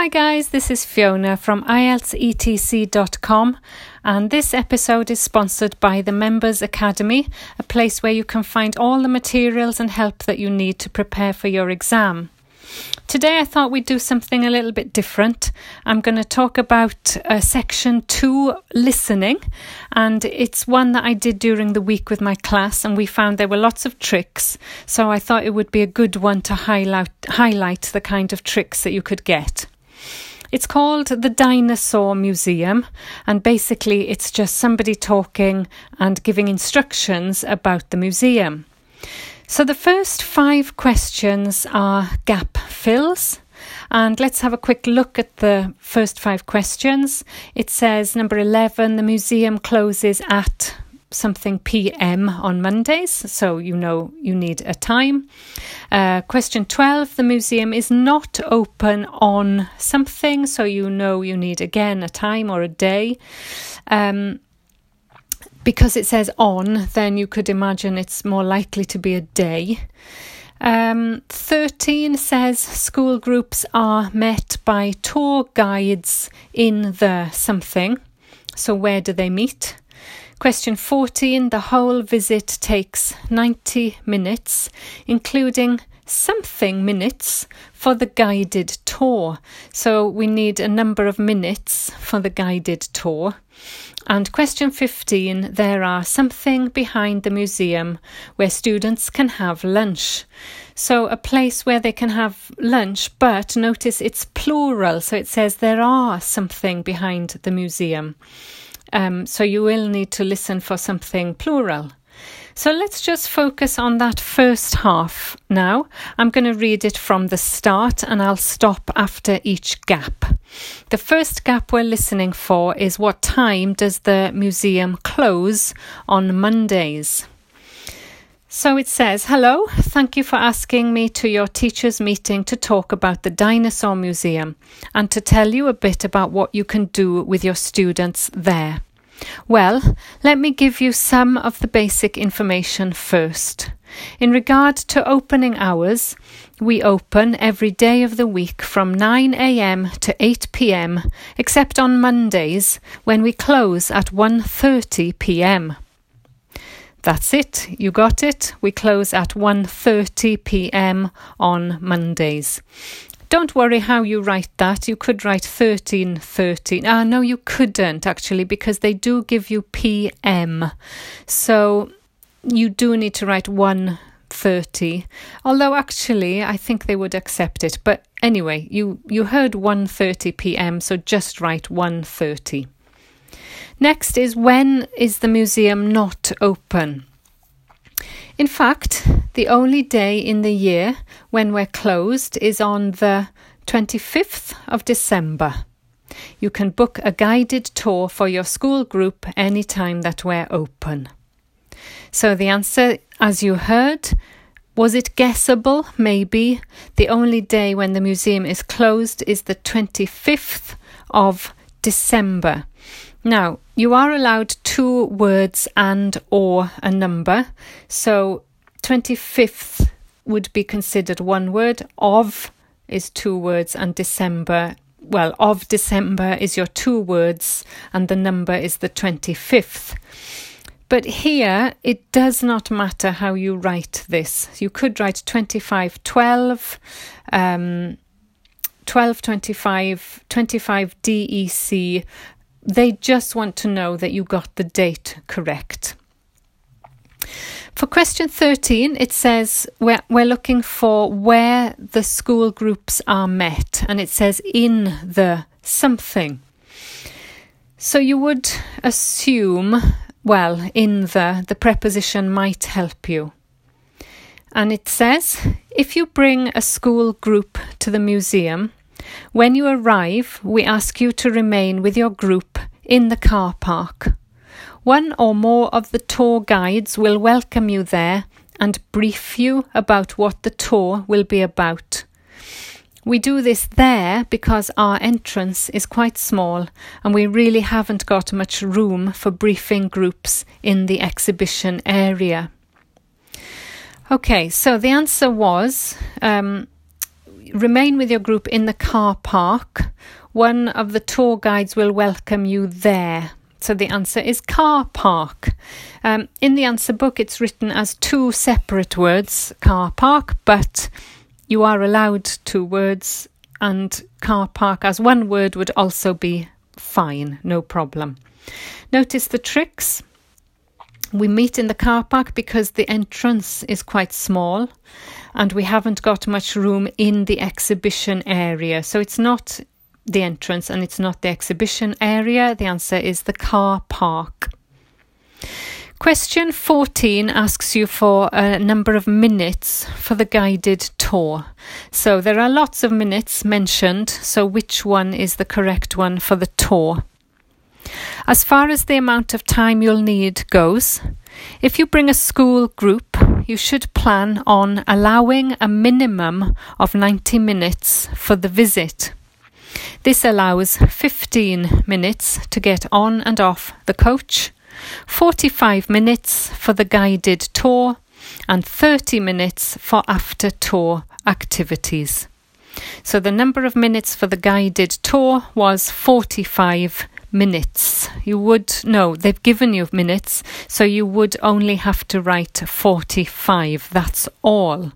Hi, guys, this is Fiona from IELTSETC.com, and this episode is sponsored by the Members Academy, a place where you can find all the materials and help that you need to prepare for your exam. Today, I thought we'd do something a little bit different. I'm going to talk about uh, section two listening, and it's one that I did during the week with my class, and we found there were lots of tricks. So I thought it would be a good one to highlight, highlight the kind of tricks that you could get. It's called the Dinosaur Museum, and basically, it's just somebody talking and giving instructions about the museum. So, the first five questions are gap fills. And let's have a quick look at the first five questions. It says number 11 the museum closes at something PM on Mondays, so you know you need a time. Uh, question 12 The museum is not open on something, so you know you need again a time or a day. Um, because it says on, then you could imagine it's more likely to be a day. Um, 13 says school groups are met by tour guides in the something. So, where do they meet? Question 14 The whole visit takes 90 minutes, including something minutes for the guided tour. So we need a number of minutes for the guided tour. And question 15 there are something behind the museum where students can have lunch. So, a place where they can have lunch, but notice it's plural, so it says there are something behind the museum. Um, so you will need to listen for something plural. So let's just focus on that first half now. I'm going to read it from the start and I'll stop after each gap. The first gap we're listening for is what time does the museum close on Mondays? So it says, Hello, thank you for asking me to your teachers' meeting to talk about the Dinosaur Museum and to tell you a bit about what you can do with your students there. Well, let me give you some of the basic information first. In regard to opening hours, we open every day of the week from 9am to 8pm, except on Mondays when we close at 1.30pm. That's it, you got it. We close at 1:30 p.m. on Mondays. Don't worry how you write that. You could write 1313. Ah, no, you couldn't actually, because they do give you PM. So you do need to write 130. Although actually, I think they would accept it. But anyway, you, you heard 1:30 p.m., so just write 1:30. Next is when is the museum not open? In fact, the only day in the year when we're closed is on the 25th of December. You can book a guided tour for your school group any time that we're open. So the answer, as you heard, was it guessable? Maybe. The only day when the museum is closed is the 25th of December. Now, you are allowed two words and or a number. So 25th would be considered one word, of is two words and December well, of December is your two words, and the number is the 25th. But here, it does not matter how you write this. You could write 2512, um, 1225, 25 DEC, they just want to know that you got the date correct. For question 13, it says we're, we're looking for where the school groups are met, and it says in the something. So you would assume, well, in the, the preposition might help you. And it says if you bring a school group to the museum, when you arrive, we ask you to remain with your group in the car park. One or more of the tour guides will welcome you there and brief you about what the tour will be about. We do this there because our entrance is quite small and we really haven't got much room for briefing groups in the exhibition area. Okay, so the answer was um, remain with your group in the car park. One of the tour guides will welcome you there. So the answer is car park. Um, in the answer book, it's written as two separate words, car park, but you are allowed two words, and car park as one word would also be fine, no problem. Notice the tricks. We meet in the car park because the entrance is quite small and we haven't got much room in the exhibition area. So it's not the entrance and it's not the exhibition area. The answer is the car park. Question 14 asks you for a number of minutes for the guided tour. So there are lots of minutes mentioned, so which one is the correct one for the tour? As far as the amount of time you'll need goes, if you bring a school group, you should plan on allowing a minimum of 90 minutes for the visit. This allows 15 minutes to get on and off the coach, 45 minutes for the guided tour, and 30 minutes for after tour activities. So the number of minutes for the guided tour was 45 minutes. You would no, they've given you minutes, so you would only have to write 45. That's all.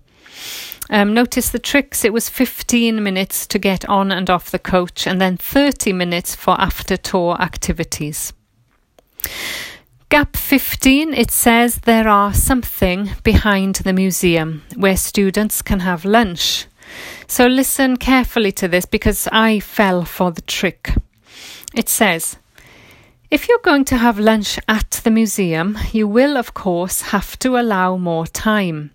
Um, notice the tricks. It was 15 minutes to get on and off the coach, and then 30 minutes for after tour activities. Gap 15, it says there are something behind the museum where students can have lunch. So listen carefully to this because I fell for the trick. It says, if you're going to have lunch at the museum, you will, of course, have to allow more time.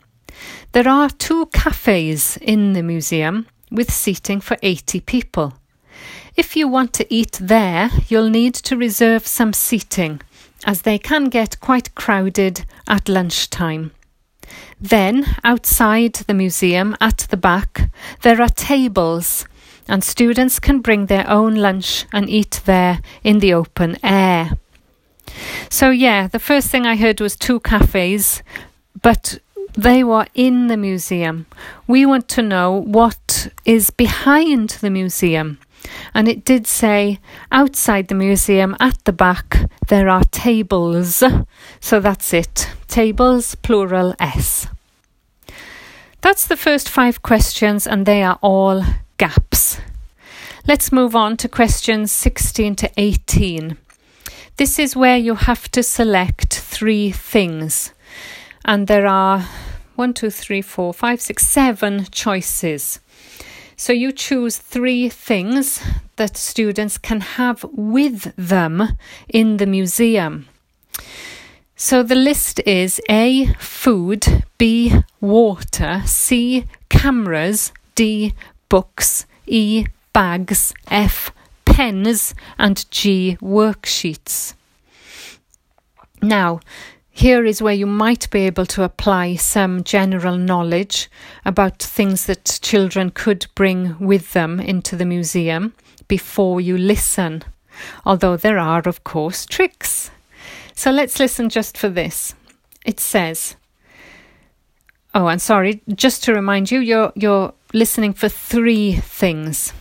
There are two cafes in the museum with seating for 80 people. If you want to eat there, you'll need to reserve some seating, as they can get quite crowded at lunchtime. Then, outside the museum at the back, there are tables, and students can bring their own lunch and eat there in the open air. So, yeah, the first thing I heard was two cafes, but they were in the museum. We want to know what is behind the museum. And it did say outside the museum at the back there are tables. So that's it. Tables, plural S. That's the first five questions, and they are all gaps. Let's move on to questions 16 to 18. This is where you have to select three things, and there are one, two, three, four, five, six, seven choices. So you choose three things that students can have with them in the museum. So the list is A. Food, B. Water, C. Cameras, D. Books, E. Bags, F. Pens, and G. Worksheets. Now, here is where you might be able to apply some general knowledge about things that children could bring with them into the museum before you listen, although there are, of course, tricks. So let's listen just for this. It says, Oh, and sorry, just to remind you, you're, you're listening for three things.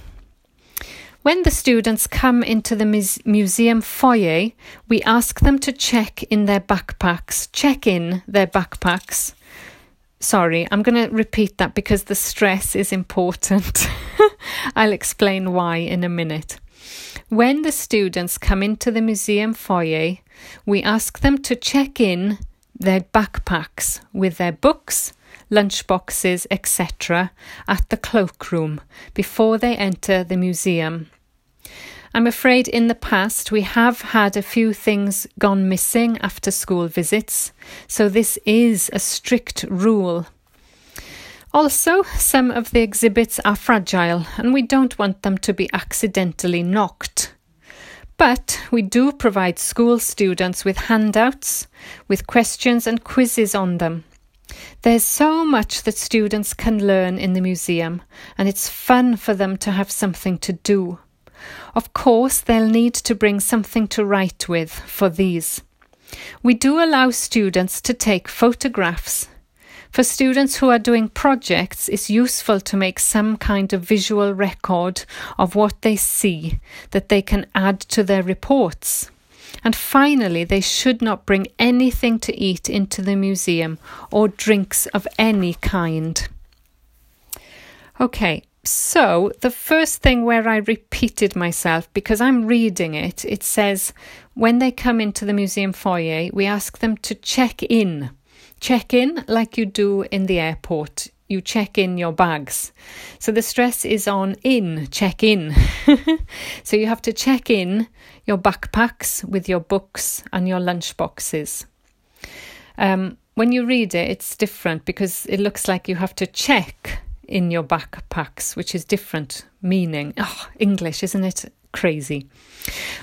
When the students come into the museum foyer, we ask them to check in their backpacks, check in their backpacks. Sorry, I'm going to repeat that because the stress is important. I'll explain why in a minute. When the students come into the museum foyer, we ask them to check in their backpacks with their books, lunchboxes, etc., at the cloakroom before they enter the museum. I'm afraid in the past we have had a few things gone missing after school visits, so this is a strict rule. Also, some of the exhibits are fragile and we don't want them to be accidentally knocked. But we do provide school students with handouts, with questions and quizzes on them. There's so much that students can learn in the museum, and it's fun for them to have something to do. Of course, they'll need to bring something to write with for these. We do allow students to take photographs. For students who are doing projects, it's useful to make some kind of visual record of what they see that they can add to their reports. And finally, they should not bring anything to eat into the museum or drinks of any kind. Okay, so the first thing where I repeated myself, because I'm reading it, it says when they come into the museum foyer, we ask them to check in. Check in like you do in the airport. You check in your bags. So the stress is on in, check in. so you have to check in your backpacks with your books and your lunch boxes. Um, when you read it, it's different because it looks like you have to check in your backpacks, which is different meaning. Oh, English, isn't it crazy?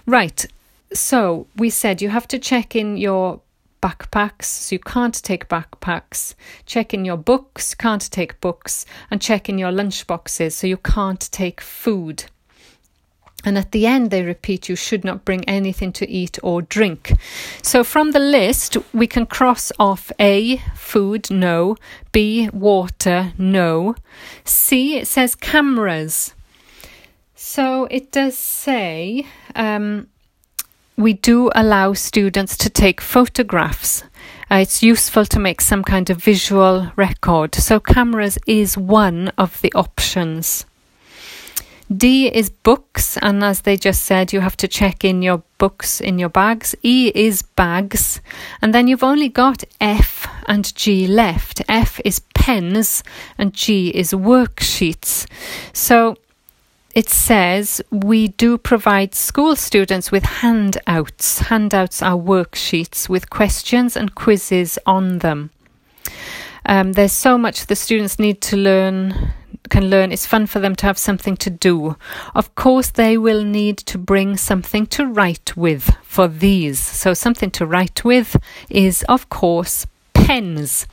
Right. So we said you have to check in your backpacks, so you can't take backpacks. Check in your books, can't take books, and check in your lunch boxes, so you can't take food. And at the end, they repeat, you should not bring anything to eat or drink. So from the list, we can cross off A, food, no. B, water, no. C, it says cameras. So it does say um, we do allow students to take photographs. Uh, it's useful to make some kind of visual record. So cameras is one of the options. D is books, and as they just said, you have to check in your books in your bags. E is bags, and then you've only got F and G left. F is pens, and G is worksheets. So it says we do provide school students with handouts. Handouts are worksheets with questions and quizzes on them. Um, there's so much the students need to learn can learn, it's fun for them to have something to do. Of course, they will need to bring something to write with for these. So, something to write with is, of course, pens.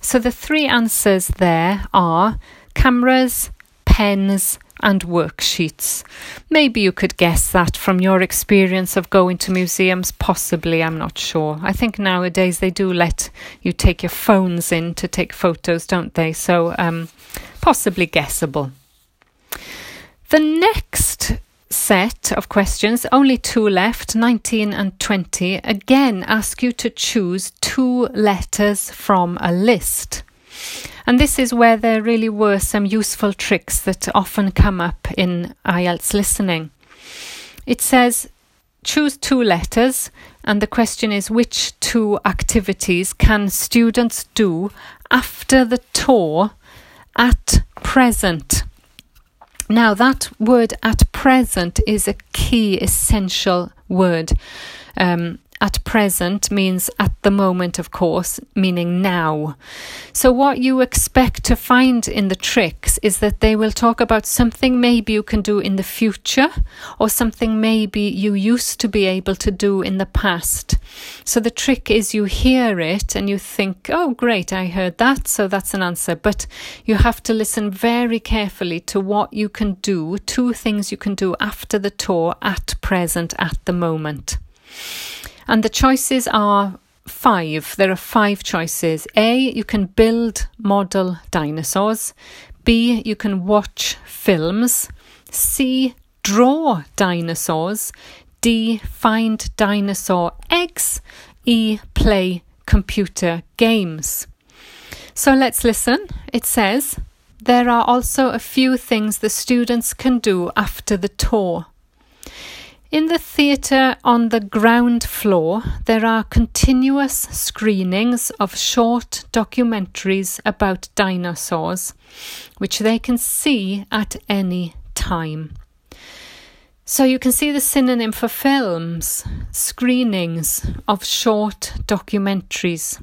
So, the three answers there are cameras, pens, and worksheets. Maybe you could guess that from your experience of going to museums, possibly, I'm not sure. I think nowadays they do let you take your phones in to take photos, don't they? So, um, possibly guessable. The next set of questions, only two left, 19 and 20, again ask you to choose two letters from a list. And this is where there really were some useful tricks that often come up in IELTS listening. It says choose two letters, and the question is which two activities can students do after the tour at present. Now, that word at present is a key essential word. Um, at present means at the moment, of course, meaning now. So, what you expect to find in the tricks is that they will talk about something maybe you can do in the future or something maybe you used to be able to do in the past. So, the trick is you hear it and you think, oh, great, I heard that, so that's an answer. But you have to listen very carefully to what you can do, two things you can do after the tour at present, at the moment. And the choices are five. There are five choices. A, you can build model dinosaurs. B, you can watch films. C, draw dinosaurs. D, find dinosaur eggs. E, play computer games. So let's listen. It says, there are also a few things the students can do after the tour. In the theatre on the ground floor, there are continuous screenings of short documentaries about dinosaurs, which they can see at any time. So you can see the synonym for films, screenings of short documentaries.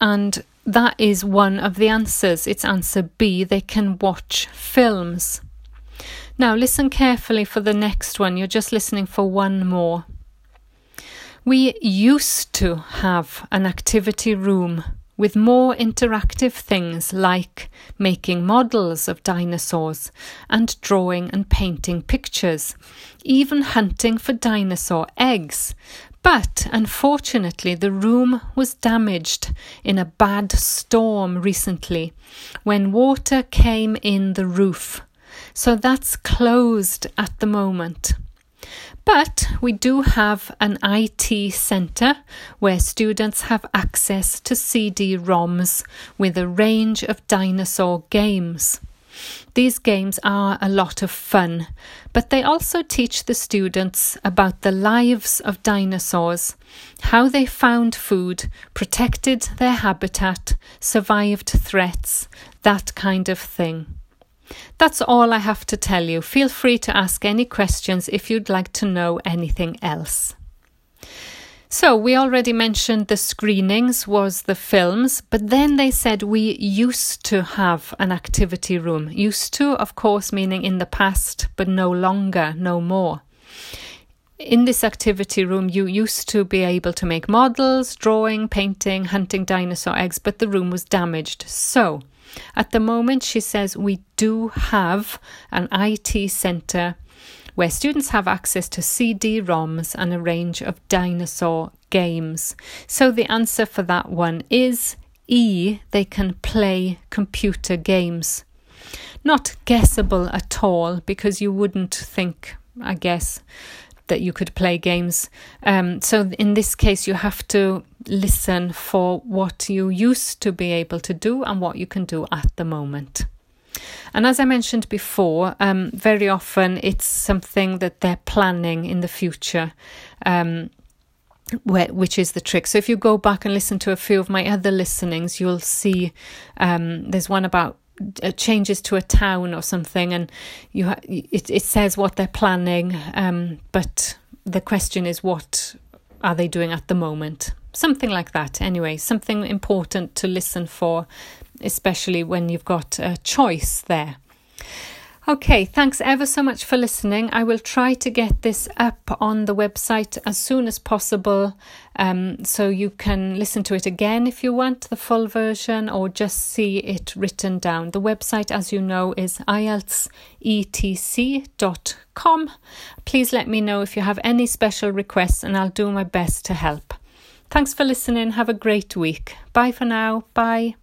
And that is one of the answers. It's answer B. They can watch films. Now, listen carefully for the next one. You're just listening for one more. We used to have an activity room with more interactive things like making models of dinosaurs and drawing and painting pictures, even hunting for dinosaur eggs. But unfortunately, the room was damaged in a bad storm recently when water came in the roof. So that's closed at the moment. But we do have an IT centre where students have access to CD ROMs with a range of dinosaur games. These games are a lot of fun, but they also teach the students about the lives of dinosaurs, how they found food, protected their habitat, survived threats, that kind of thing. That's all I have to tell you. Feel free to ask any questions if you'd like to know anything else. So, we already mentioned the screenings was the films, but then they said we used to have an activity room. Used to, of course, meaning in the past, but no longer, no more. In this activity room, you used to be able to make models, drawing, painting, hunting dinosaur eggs, but the room was damaged. So, at the moment, she says we do have an IT centre where students have access to CD ROMs and a range of dinosaur games. So the answer for that one is E, they can play computer games. Not guessable at all because you wouldn't think, I guess, that you could play games. Um, so in this case, you have to listen for what you used to be able to do and what you can do at the moment. And as I mentioned before, um, very often it's something that they're planning in the future. Um, which is the trick. So if you go back and listen to a few of my other listenings, you'll see um, there's one about changes to a town or something, and you ha- it it says what they're planning, um, but the question is what are they doing at the moment? Something like that. Anyway, something important to listen for especially when you've got a choice there. Okay, thanks ever so much for listening. I will try to get this up on the website as soon as possible um, so you can listen to it again if you want the full version or just see it written down. The website, as you know, is ieltsetc.com. Please let me know if you have any special requests and I'll do my best to help. Thanks for listening. Have a great week. Bye for now. Bye.